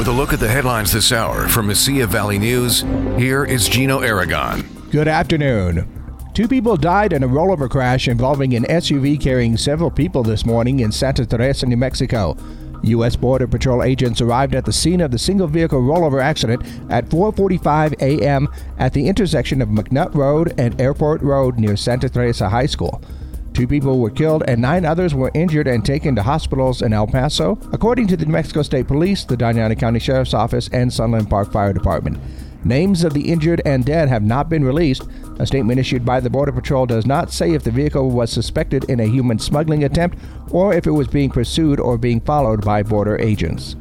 With a look at the headlines this hour from Mesilla Valley News, here is Gino Aragon. Good afternoon. Two people died in a rollover crash involving an SUV carrying several people this morning in Santa Teresa, New Mexico. U.S. Border Patrol agents arrived at the scene of the single vehicle rollover accident at 4:45 a.m. at the intersection of McNutt Road and Airport Road near Santa Teresa High School. Two people were killed and nine others were injured and taken to hospitals in El Paso, according to the New Mexico State Police, the Doña County Sheriff's Office, and Sunland Park Fire Department. Names of the injured and dead have not been released. A statement issued by the Border Patrol does not say if the vehicle was suspected in a human smuggling attempt or if it was being pursued or being followed by border agents.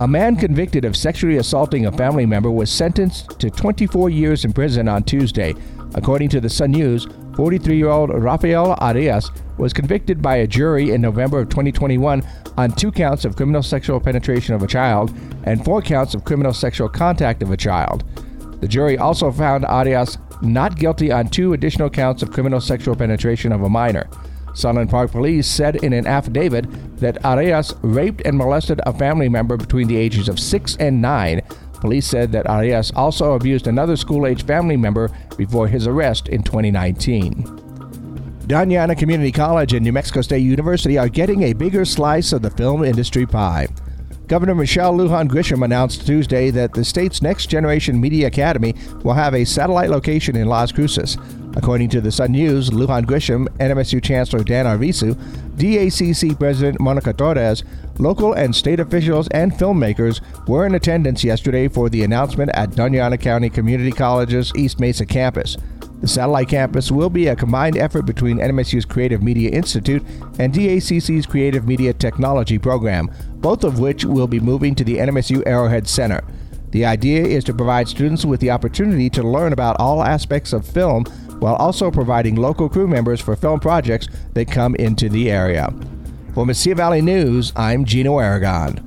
A man convicted of sexually assaulting a family member was sentenced to 24 years in prison on Tuesday. According to the Sun News, 43 year old Rafael Arias was convicted by a jury in November of 2021 on two counts of criminal sexual penetration of a child and four counts of criminal sexual contact of a child. The jury also found Arias not guilty on two additional counts of criminal sexual penetration of a minor. Sunland Park Police said in an affidavit that Arias raped and molested a family member between the ages of 6 and 9. Police said that Arias also abused another school age family member before his arrest in 2019. Doña Ana Community College and New Mexico State University are getting a bigger slice of the film industry pie. Governor Michelle Lujan Grisham announced Tuesday that the state's next generation media academy will have a satellite location in Las Cruces. According to the Sun News, Lujan Grisham, NMSU Chancellor Dan Arvizu, DACC President Monica Torres, local and state officials and filmmakers were in attendance yesterday for the announcement at Doña Ana County Community College's East Mesa campus. The satellite campus will be a combined effort between NMSU's Creative Media Institute and DACC's Creative Media Technology program, both of which will be moving to the NMSU Arrowhead Center. The idea is to provide students with the opportunity to learn about all aspects of film while also providing local crew members for film projects that come into the area. For Mesilla Valley News, I'm Gino Aragon.